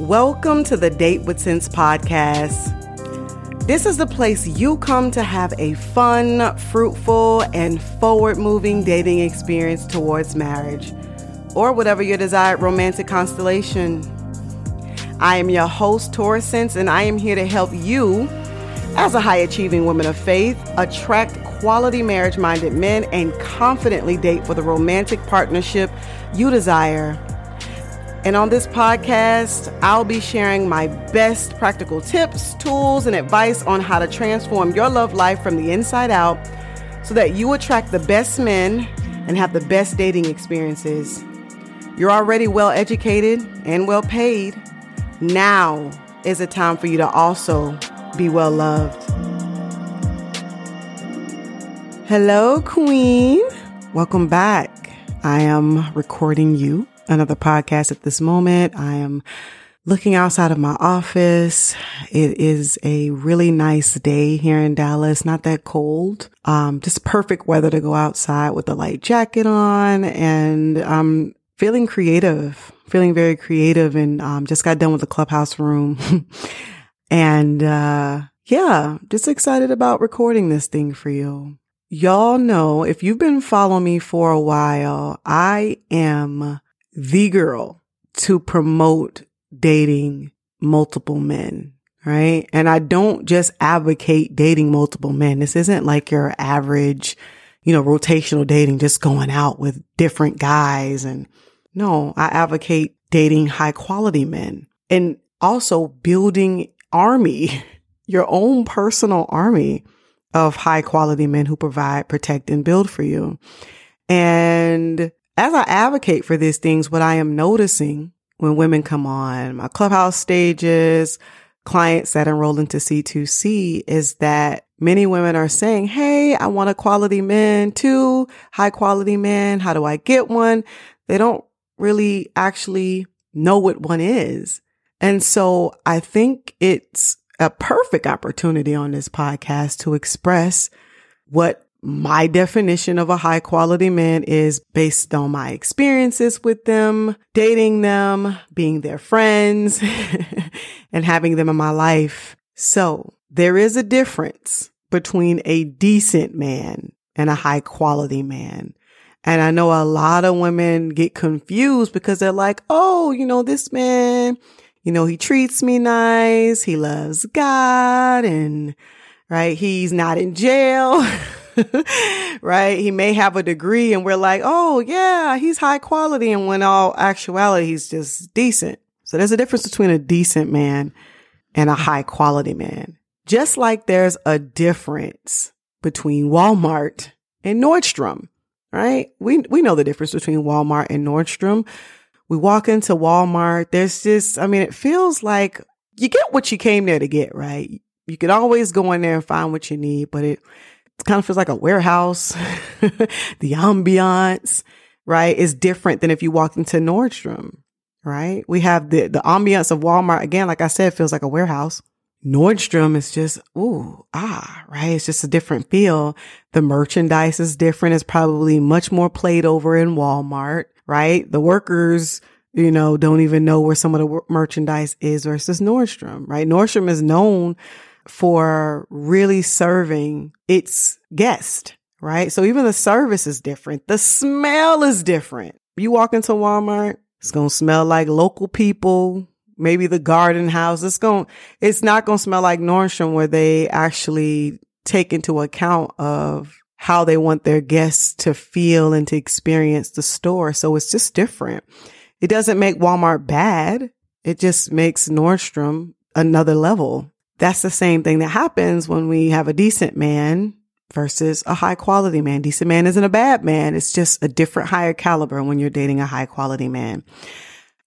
Welcome to the Date with Sense podcast. This is the place you come to have a fun, fruitful, and forward moving dating experience towards marriage or whatever your desired romantic constellation. I am your host, Torah Cents, and I am here to help you, as a high achieving woman of faith, attract quality marriage minded men and confidently date for the romantic partnership you desire. And on this podcast, I'll be sharing my best practical tips, tools, and advice on how to transform your love life from the inside out so that you attract the best men and have the best dating experiences. You're already well educated and well paid. Now is a time for you to also be well loved. Hello, Queen. Welcome back. I am recording you another podcast at this moment. I am looking outside of my office. It is a really nice day here in Dallas, not that cold. Um, just perfect weather to go outside with a light jacket on and I'm feeling creative, feeling very creative and um, just got done with the clubhouse room. and uh, yeah, just excited about recording this thing for you. Y'all know if you've been following me for a while, I am the girl to promote dating multiple men, right? And I don't just advocate dating multiple men. This isn't like your average, you know, rotational dating, just going out with different guys. And no, I advocate dating high quality men and also building army, your own personal army of high quality men who provide, protect and build for you. And as I advocate for these things, what I am noticing when women come on my clubhouse stages, clients that enroll into C2C is that many women are saying, Hey, I want a quality man too, high quality man. How do I get one? They don't really actually know what one is. And so I think it's a perfect opportunity on this podcast to express what my definition of a high quality man is based on my experiences with them, dating them, being their friends, and having them in my life. So there is a difference between a decent man and a high quality man. And I know a lot of women get confused because they're like, oh, you know, this man, you know, he treats me nice. He loves God and right. He's not in jail. right? He may have a degree and we're like, oh yeah, he's high quality. And when all actuality, he's just decent. So there's a difference between a decent man and a high quality man. Just like there's a difference between Walmart and Nordstrom, right? We, we know the difference between Walmart and Nordstrom. We walk into Walmart. There's just, I mean, it feels like you get what you came there to get, right? You can always go in there and find what you need, but it, it kind of feels like a warehouse. the ambiance, right, is different than if you walk into Nordstrom, right? We have the, the ambiance of Walmart. Again, like I said, feels like a warehouse. Nordstrom is just, ooh, ah, right. It's just a different feel. The merchandise is different. It's probably much more played over in Walmart, right? The workers, you know, don't even know where some of the merchandise is versus Nordstrom, right? Nordstrom is known for really serving its guest, right? So even the service is different. The smell is different. You walk into Walmart, it's going to smell like local people, maybe the garden house. It's going, it's not going to smell like Nordstrom where they actually take into account of how they want their guests to feel and to experience the store. So it's just different. It doesn't make Walmart bad. It just makes Nordstrom another level that's the same thing that happens when we have a decent man versus a high quality man. Decent man isn't a bad man. It's just a different higher caliber when you're dating a high quality man.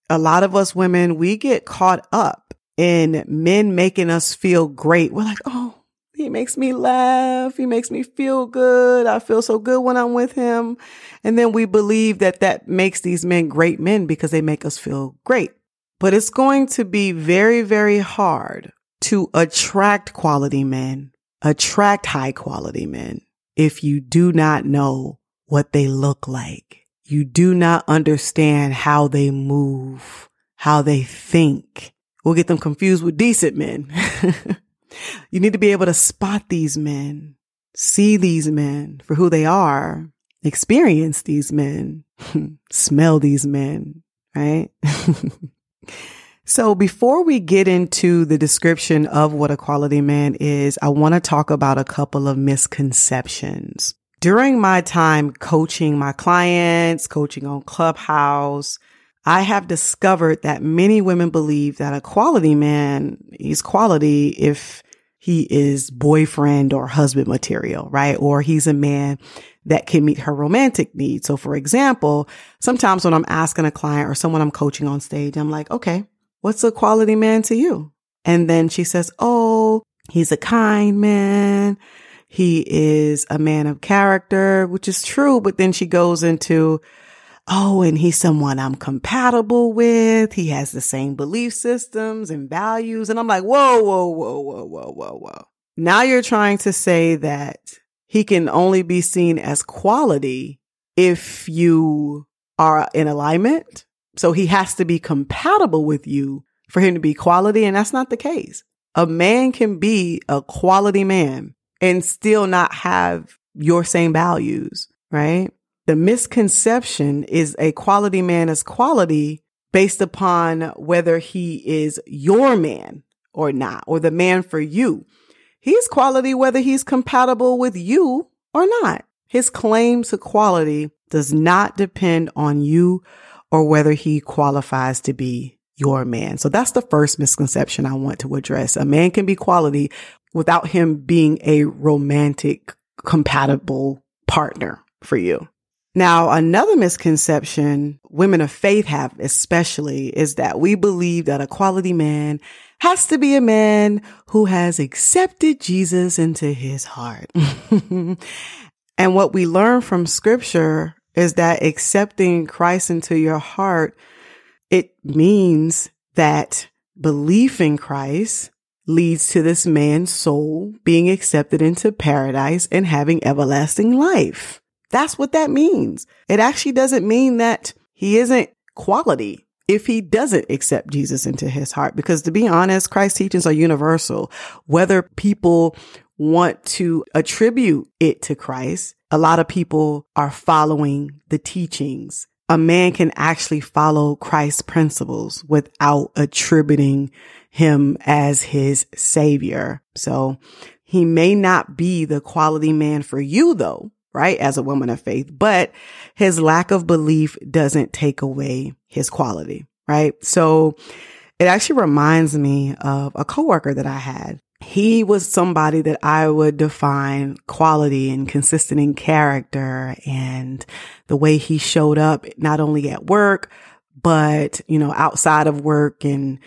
A lot of us women, we get caught up in men making us feel great. We're like, oh, he makes me laugh. He makes me feel good. I feel so good when I'm with him. And then we believe that that makes these men great men because they make us feel great. But it's going to be very, very hard to attract quality men, attract high quality men if you do not know what they look like. You do not understand how they move, how they think, We'll get them confused with decent men. you need to be able to spot these men, see these men for who they are, experience these men, smell these men, right? so before we get into the description of what a quality man is, I want to talk about a couple of misconceptions. During my time coaching my clients, coaching on Clubhouse, I have discovered that many women believe that a quality man, is quality if he is boyfriend or husband material, right? Or he's a man that can meet her romantic needs. So for example, sometimes when I'm asking a client or someone I'm coaching on stage, I'm like, okay, what's a quality man to you? And then she says, Oh, he's a kind man. He is a man of character, which is true. But then she goes into, Oh, and he's someone I'm compatible with. He has the same belief systems and values. And I'm like, whoa, whoa, whoa, whoa, whoa, whoa, whoa. Now you're trying to say that he can only be seen as quality if you are in alignment. So he has to be compatible with you for him to be quality. And that's not the case. A man can be a quality man and still not have your same values, right? The misconception is a quality man is quality based upon whether he is your man or not, or the man for you. He's quality whether he's compatible with you or not. His claim to quality does not depend on you or whether he qualifies to be your man. So that's the first misconception I want to address. A man can be quality without him being a romantic compatible partner for you. Now, another misconception women of faith have especially is that we believe that a quality man has to be a man who has accepted Jesus into his heart. and what we learn from scripture is that accepting Christ into your heart, it means that belief in Christ leads to this man's soul being accepted into paradise and having everlasting life. That's what that means. It actually doesn't mean that he isn't quality if he doesn't accept Jesus into his heart. Because to be honest, Christ's teachings are universal. Whether people want to attribute it to Christ, a lot of people are following the teachings. A man can actually follow Christ's principles without attributing him as his savior. So he may not be the quality man for you though right? As a woman of faith, but his lack of belief doesn't take away his quality, right? So it actually reminds me of a coworker that I had. He was somebody that I would define quality and consistent in character and the way he showed up, not only at work, but, you know, outside of work. And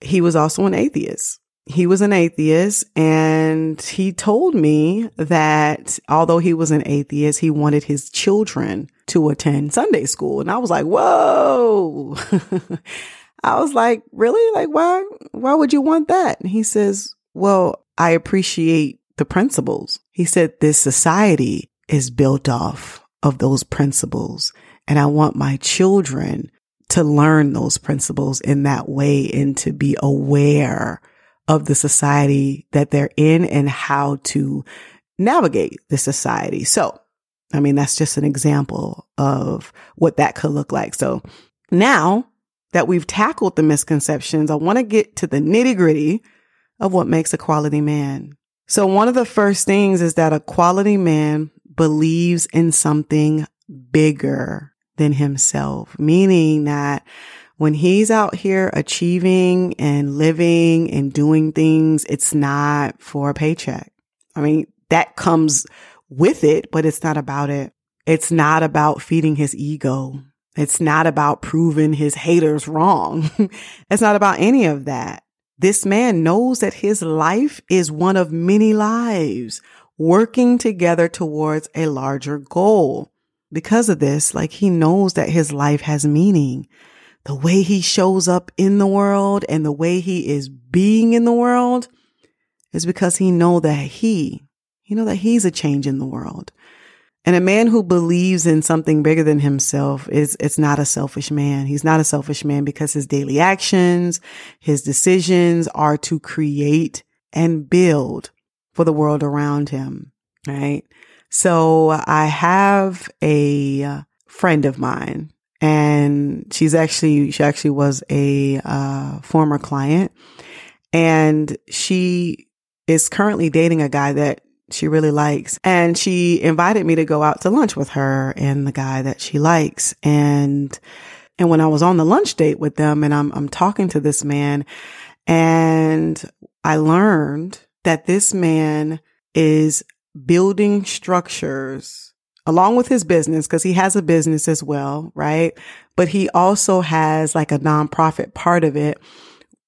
he was also an atheist he was an atheist and he told me that although he was an atheist, he wanted his children to attend Sunday school. And I was like, whoa. I was like, really? Like, why, why would you want that? And he says, well, I appreciate the principles. He said, this society is built off of those principles. And I want my children to learn those principles in that way and to be aware of the society that they're in and how to navigate the society. So, I mean, that's just an example of what that could look like. So now that we've tackled the misconceptions, I want to get to the nitty gritty of what makes a quality man. So one of the first things is that a quality man believes in something bigger than himself, meaning that when he's out here achieving and living and doing things, it's not for a paycheck. I mean, that comes with it, but it's not about it. It's not about feeding his ego. It's not about proving his haters wrong. it's not about any of that. This man knows that his life is one of many lives working together towards a larger goal. Because of this, like he knows that his life has meaning the way he shows up in the world and the way he is being in the world is because he know that he, you know, that he's a change in the world. And a man who believes in something bigger than himself is, it's not a selfish man. He's not a selfish man because his daily actions, his decisions are to create and build for the world around him. Right. So I have a friend of mine and she's actually, she actually was a uh, former client and she is currently dating a guy that she really likes. And she invited me to go out to lunch with her and the guy that she likes. And, and when I was on the lunch date with them and I'm, I'm talking to this man and I learned that this man is building structures along with his business because he has a business as well, right? But he also has like a nonprofit part of it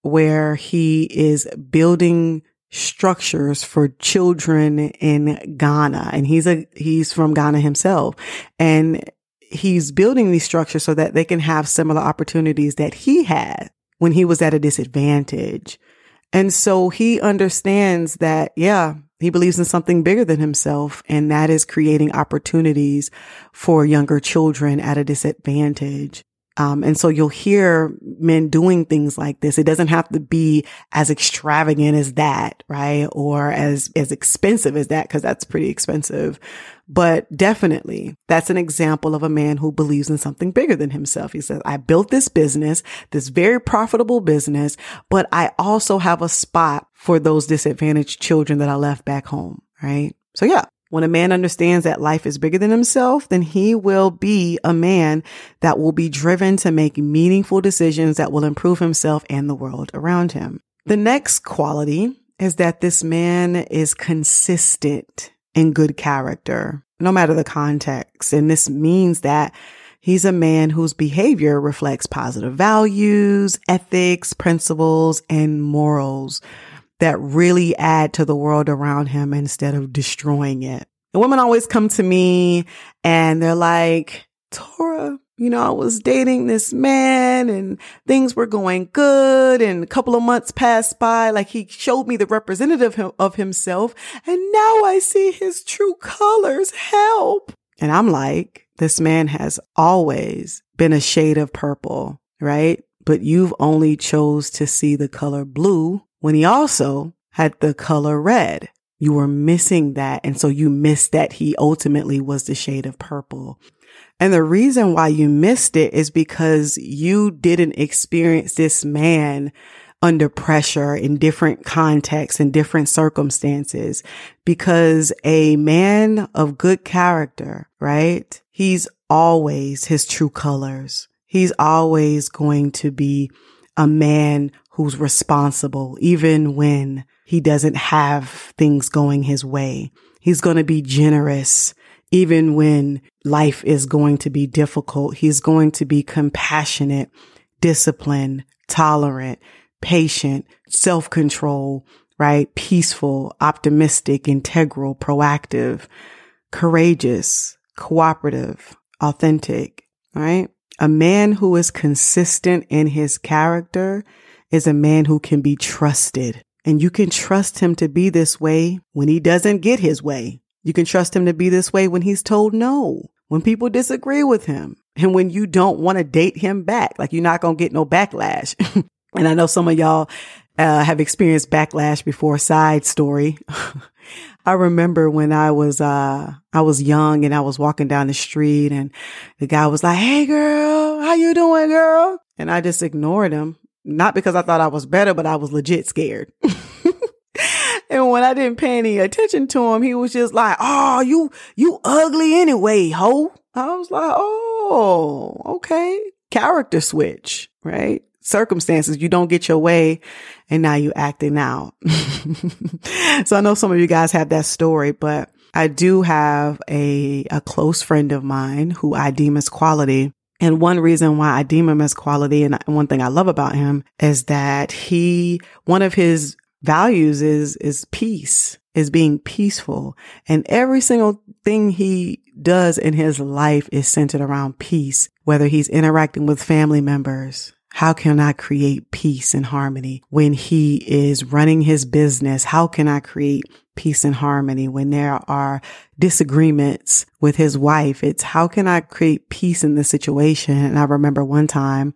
where he is building structures for children in Ghana. And he's a, he's from Ghana himself. And he's building these structures so that they can have similar opportunities that he had when he was at a disadvantage. And so he understands that, yeah, he believes in something bigger than himself, and that is creating opportunities for younger children at a disadvantage. Um, and so you'll hear men doing things like this. It doesn't have to be as extravagant as that, right? Or as, as expensive as that, cause that's pretty expensive. But definitely that's an example of a man who believes in something bigger than himself. He says, I built this business, this very profitable business, but I also have a spot for those disadvantaged children that I left back home, right? So yeah, when a man understands that life is bigger than himself, then he will be a man that will be driven to make meaningful decisions that will improve himself and the world around him. The next quality is that this man is consistent in good character, no matter the context. And this means that He's a man whose behavior reflects positive values, ethics, principles, and morals that really add to the world around him instead of destroying it. The women always come to me and they're like, Tora, you know, I was dating this man and things were going good and a couple of months passed by. Like he showed me the representative of himself and now I see his true colors. Help. And I'm like, this man has always been a shade of purple, right? But you've only chose to see the color blue when he also had the color red. You were missing that. And so you missed that he ultimately was the shade of purple. And the reason why you missed it is because you didn't experience this man under pressure in different contexts and different circumstances because a man of good character, right? He's always his true colors. He's always going to be a man who's responsible, even when he doesn't have things going his way. He's going to be generous, even when life is going to be difficult. He's going to be compassionate, disciplined, tolerant, patient, self-control, right? Peaceful, optimistic, integral, proactive, courageous, cooperative, authentic, right? A man who is consistent in his character is a man who can be trusted. And you can trust him to be this way when he doesn't get his way. You can trust him to be this way when he's told no, when people disagree with him, and when you don't want to date him back. Like you're not going to get no backlash. and I know some of y'all uh, have experienced backlash before. Side story. I remember when I was, uh, I was young and I was walking down the street and the guy was like, Hey girl, how you doing, girl? And I just ignored him not because I thought I was better, but I was legit scared. and when I didn't pay any attention to him, he was just like, Oh, you, you ugly anyway, ho. I was like, Oh, okay. Character switch, right? Circumstances, you don't get your way and now you acting out. so I know some of you guys have that story, but I do have a, a close friend of mine who I deem as quality and one reason why I deem him as quality and one thing I love about him is that he, one of his values is, is peace, is being peaceful. And every single thing he does in his life is centered around peace, whether he's interacting with family members, How can I create peace and harmony when he is running his business? How can I create peace and harmony when there are disagreements with his wife? It's how can I create peace in this situation? And I remember one time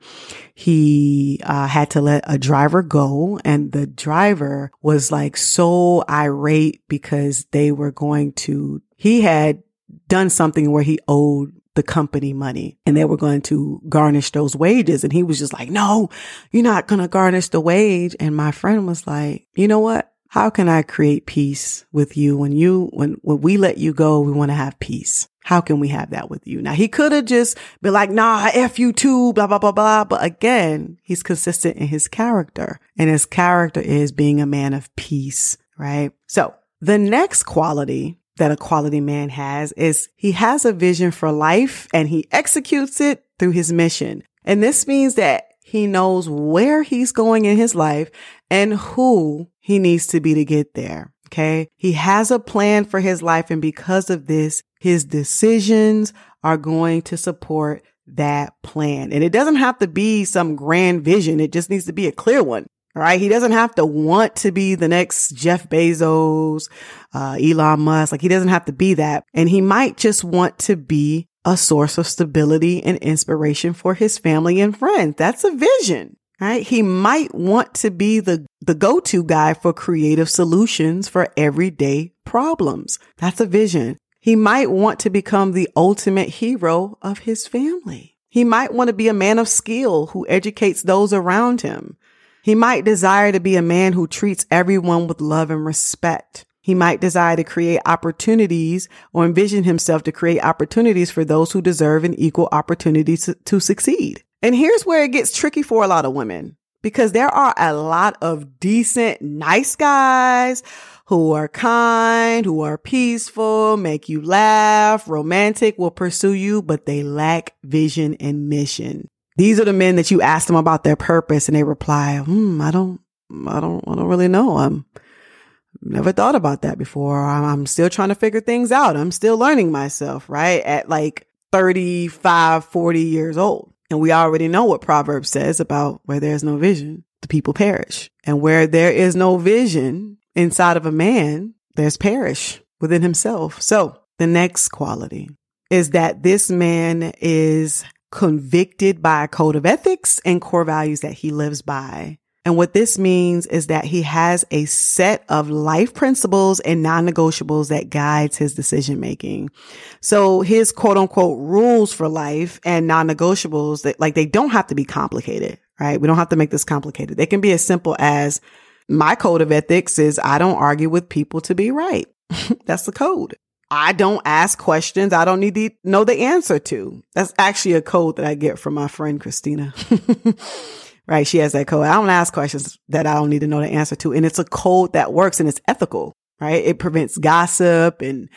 he uh, had to let a driver go and the driver was like so irate because they were going to, he had done something where he owed the company money and they were going to garnish those wages. And he was just like, no, you're not going to garnish the wage. And my friend was like, you know what? How can I create peace with you when you, when, when we let you go, we want to have peace. How can we have that with you? Now he could have just been like, nah, F you too, blah, blah, blah, blah. But again, he's consistent in his character and his character is being a man of peace, right? So the next quality that a quality man has is he has a vision for life and he executes it through his mission. And this means that he knows where he's going in his life and who he needs to be to get there. Okay. He has a plan for his life. And because of this, his decisions are going to support that plan. And it doesn't have to be some grand vision. It just needs to be a clear one right? He doesn't have to want to be the next Jeff Bezos, uh, Elon Musk. Like he doesn't have to be that. And he might just want to be a source of stability and inspiration for his family and friends. That's a vision, right? He might want to be the, the go-to guy for creative solutions for everyday problems. That's a vision. He might want to become the ultimate hero of his family. He might want to be a man of skill who educates those around him. He might desire to be a man who treats everyone with love and respect. He might desire to create opportunities or envision himself to create opportunities for those who deserve an equal opportunity to, to succeed. And here's where it gets tricky for a lot of women because there are a lot of decent, nice guys who are kind, who are peaceful, make you laugh, romantic, will pursue you, but they lack vision and mission. These are the men that you ask them about their purpose and they reply, hmm, I don't, I don't, I don't really know. I'm never thought about that before. I'm, I'm still trying to figure things out. I'm still learning myself, right? At like 35, 40 years old. And we already know what Proverbs says about where there's no vision, the people perish. And where there is no vision inside of a man, there's perish within himself. So the next quality is that this man is convicted by a code of ethics and core values that he lives by. And what this means is that he has a set of life principles and non-negotiables that guides his decision making. So his quote unquote rules for life and non-negotiables that like they don't have to be complicated, right? We don't have to make this complicated. They can be as simple as my code of ethics is I don't argue with people to be right. That's the code. I don't ask questions I don't need to know the answer to. That's actually a code that I get from my friend Christina. right? She has that code. I don't ask questions that I don't need to know the answer to. And it's a code that works and it's ethical, right? It prevents gossip and,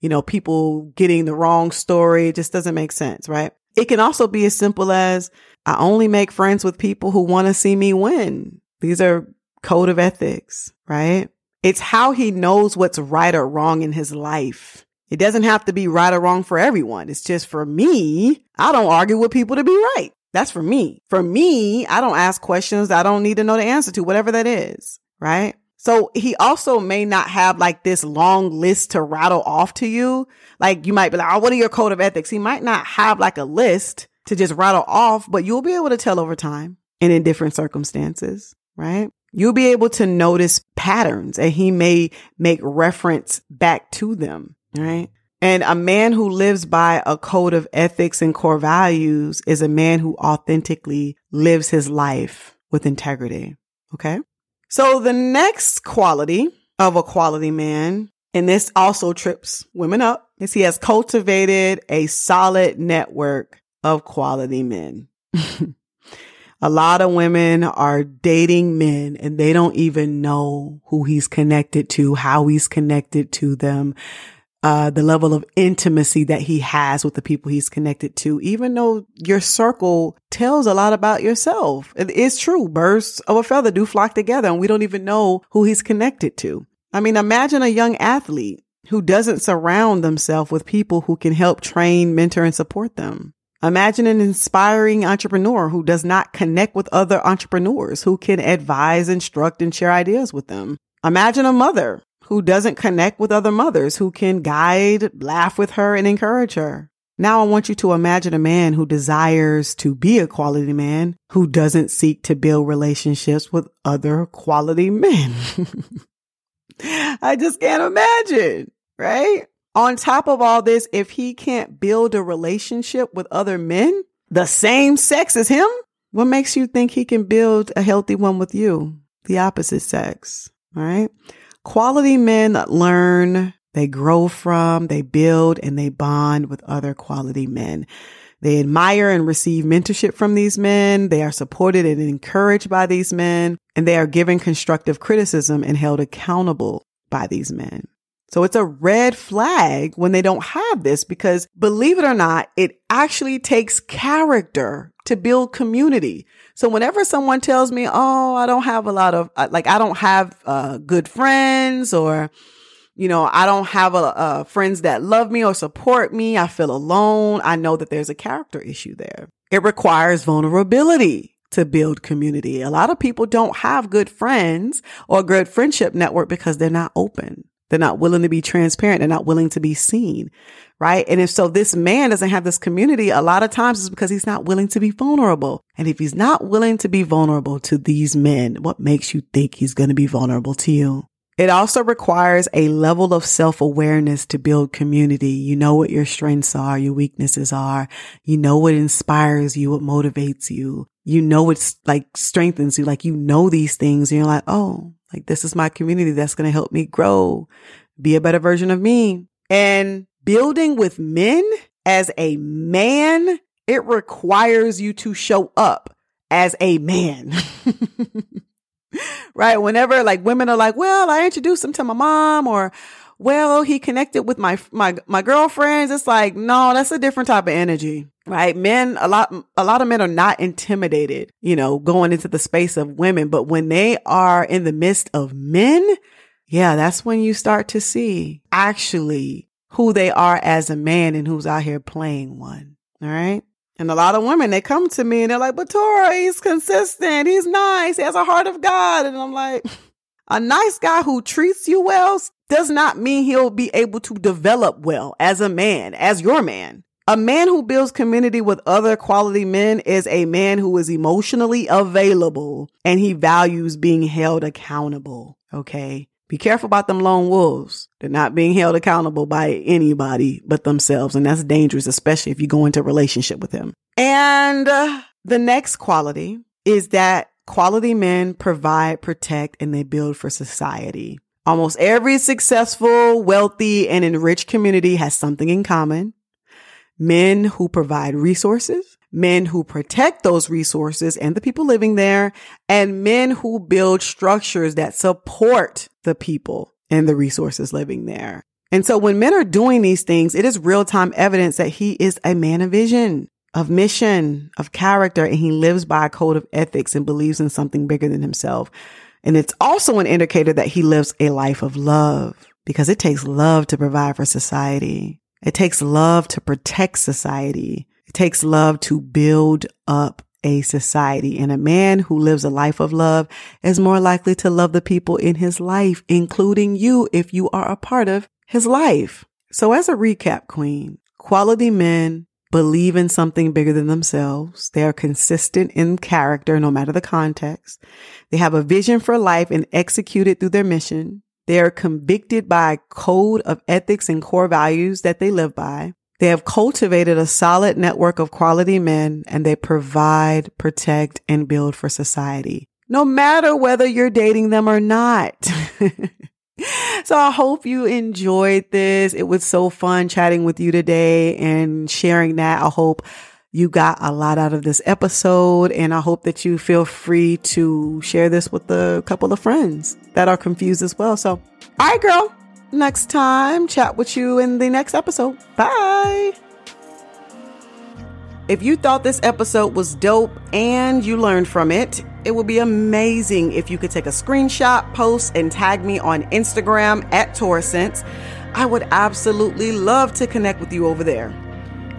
you know, people getting the wrong story. It just doesn't make sense, right? It can also be as simple as I only make friends with people who want to see me win. These are code of ethics, right? It's how he knows what's right or wrong in his life. It doesn't have to be right or wrong for everyone. It's just for me. I don't argue with people to be right. That's for me. For me, I don't ask questions I don't need to know the answer to, whatever that is. Right. So he also may not have like this long list to rattle off to you. Like you might be like, Oh, what are your code of ethics? He might not have like a list to just rattle off, but you'll be able to tell over time and in different circumstances. Right. You'll be able to notice patterns and he may make reference back to them, right? And a man who lives by a code of ethics and core values is a man who authentically lives his life with integrity. Okay. So the next quality of a quality man, and this also trips women up, is he has cultivated a solid network of quality men. A lot of women are dating men and they don't even know who he's connected to, how he's connected to them, uh, the level of intimacy that he has with the people he's connected to, even though your circle tells a lot about yourself. It is true. Birds of a feather do flock together and we don't even know who he's connected to. I mean, imagine a young athlete who doesn't surround themselves with people who can help train, mentor, and support them. Imagine an inspiring entrepreneur who does not connect with other entrepreneurs who can advise, instruct, and share ideas with them. Imagine a mother who doesn't connect with other mothers who can guide, laugh with her, and encourage her. Now I want you to imagine a man who desires to be a quality man who doesn't seek to build relationships with other quality men. I just can't imagine, right? On top of all this, if he can't build a relationship with other men, the same sex as him, what makes you think he can build a healthy one with you? The opposite sex, all right? Quality men learn they grow from, they build, and they bond with other quality men. They admire and receive mentorship from these men. They are supported and encouraged by these men, and they are given constructive criticism and held accountable by these men. So it's a red flag when they don't have this because believe it or not, it actually takes character to build community. So whenever someone tells me, Oh, I don't have a lot of, like, I don't have uh, good friends or, you know, I don't have a, a friends that love me or support me. I feel alone. I know that there's a character issue there. It requires vulnerability to build community. A lot of people don't have good friends or good friendship network because they're not open. They're not willing to be transparent. They're not willing to be seen. Right. And if so, this man doesn't have this community, a lot of times it's because he's not willing to be vulnerable. And if he's not willing to be vulnerable to these men, what makes you think he's going to be vulnerable to you? It also requires a level of self awareness to build community. You know what your strengths are, your weaknesses are. You know what inspires you, what motivates you. You know what like strengthens you. Like you know these things and you're like, oh, like this is my community that's going to help me grow, be a better version of me. And building with men as a man, it requires you to show up as a man. right? Whenever like women are like, well, I introduced him to my mom or, well, he connected with my, my, my girlfriends. It's like, no, that's a different type of energy, right? Men, a lot, a lot of men are not intimidated, you know, going into the space of women. But when they are in the midst of men, yeah, that's when you start to see actually who they are as a man and who's out here playing one. All right. And a lot of women, they come to me and they're like, but Tora, he's consistent. He's nice. He has a heart of God. And I'm like, a nice guy who treats you well does not mean he'll be able to develop well as a man, as your man. A man who builds community with other quality men is a man who is emotionally available and he values being held accountable. Okay. Be careful about them lone wolves. They're not being held accountable by anybody but themselves. And that's dangerous, especially if you go into a relationship with them. And uh, the next quality is that quality men provide, protect, and they build for society. Almost every successful, wealthy, and enriched community has something in common. Men who provide resources, men who protect those resources and the people living there, and men who build structures that support the people and the resources living there. And so when men are doing these things, it is real time evidence that he is a man of vision, of mission, of character, and he lives by a code of ethics and believes in something bigger than himself. And it's also an indicator that he lives a life of love because it takes love to provide for society. It takes love to protect society. It takes love to build up a society. And a man who lives a life of love is more likely to love the people in his life, including you if you are a part of his life. So as a recap, queen, quality men believe in something bigger than themselves. They are consistent in character, no matter the context. They have a vision for life and execute it through their mission. They are convicted by a code of ethics and core values that they live by. They have cultivated a solid network of quality men and they provide, protect, and build for society, no matter whether you're dating them or not. so I hope you enjoyed this. It was so fun chatting with you today and sharing that. I hope you got a lot out of this episode and I hope that you feel free to share this with a couple of friends that are confused as well. So, all right, girl next time. Chat with you in the next episode. Bye. If you thought this episode was dope and you learned from it, it would be amazing if you could take a screenshot, post, and tag me on Instagram at TorahCents. I would absolutely love to connect with you over there.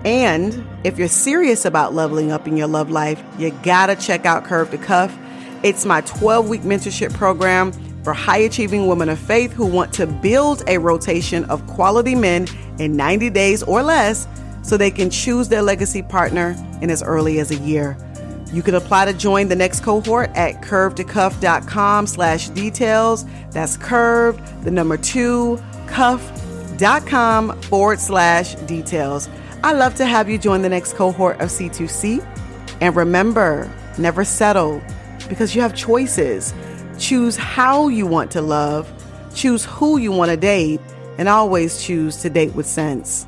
And If you're serious about leveling up in your love life, you gotta check out Curved 2 Cuffed. It's my 12 week mentorship program for high achieving women of faith who want to build a rotation of quality men in 90 days or less so they can choose their legacy partner in as early as a year. You can apply to join the next cohort at curved2cuffed.com slash details. That's curved, the number two, cuff.com forward slash details. I'd love to have you join the next cohort of C2C. And remember, never settle because you have choices. Choose how you want to love, choose who you want to date, and always choose to date with sense.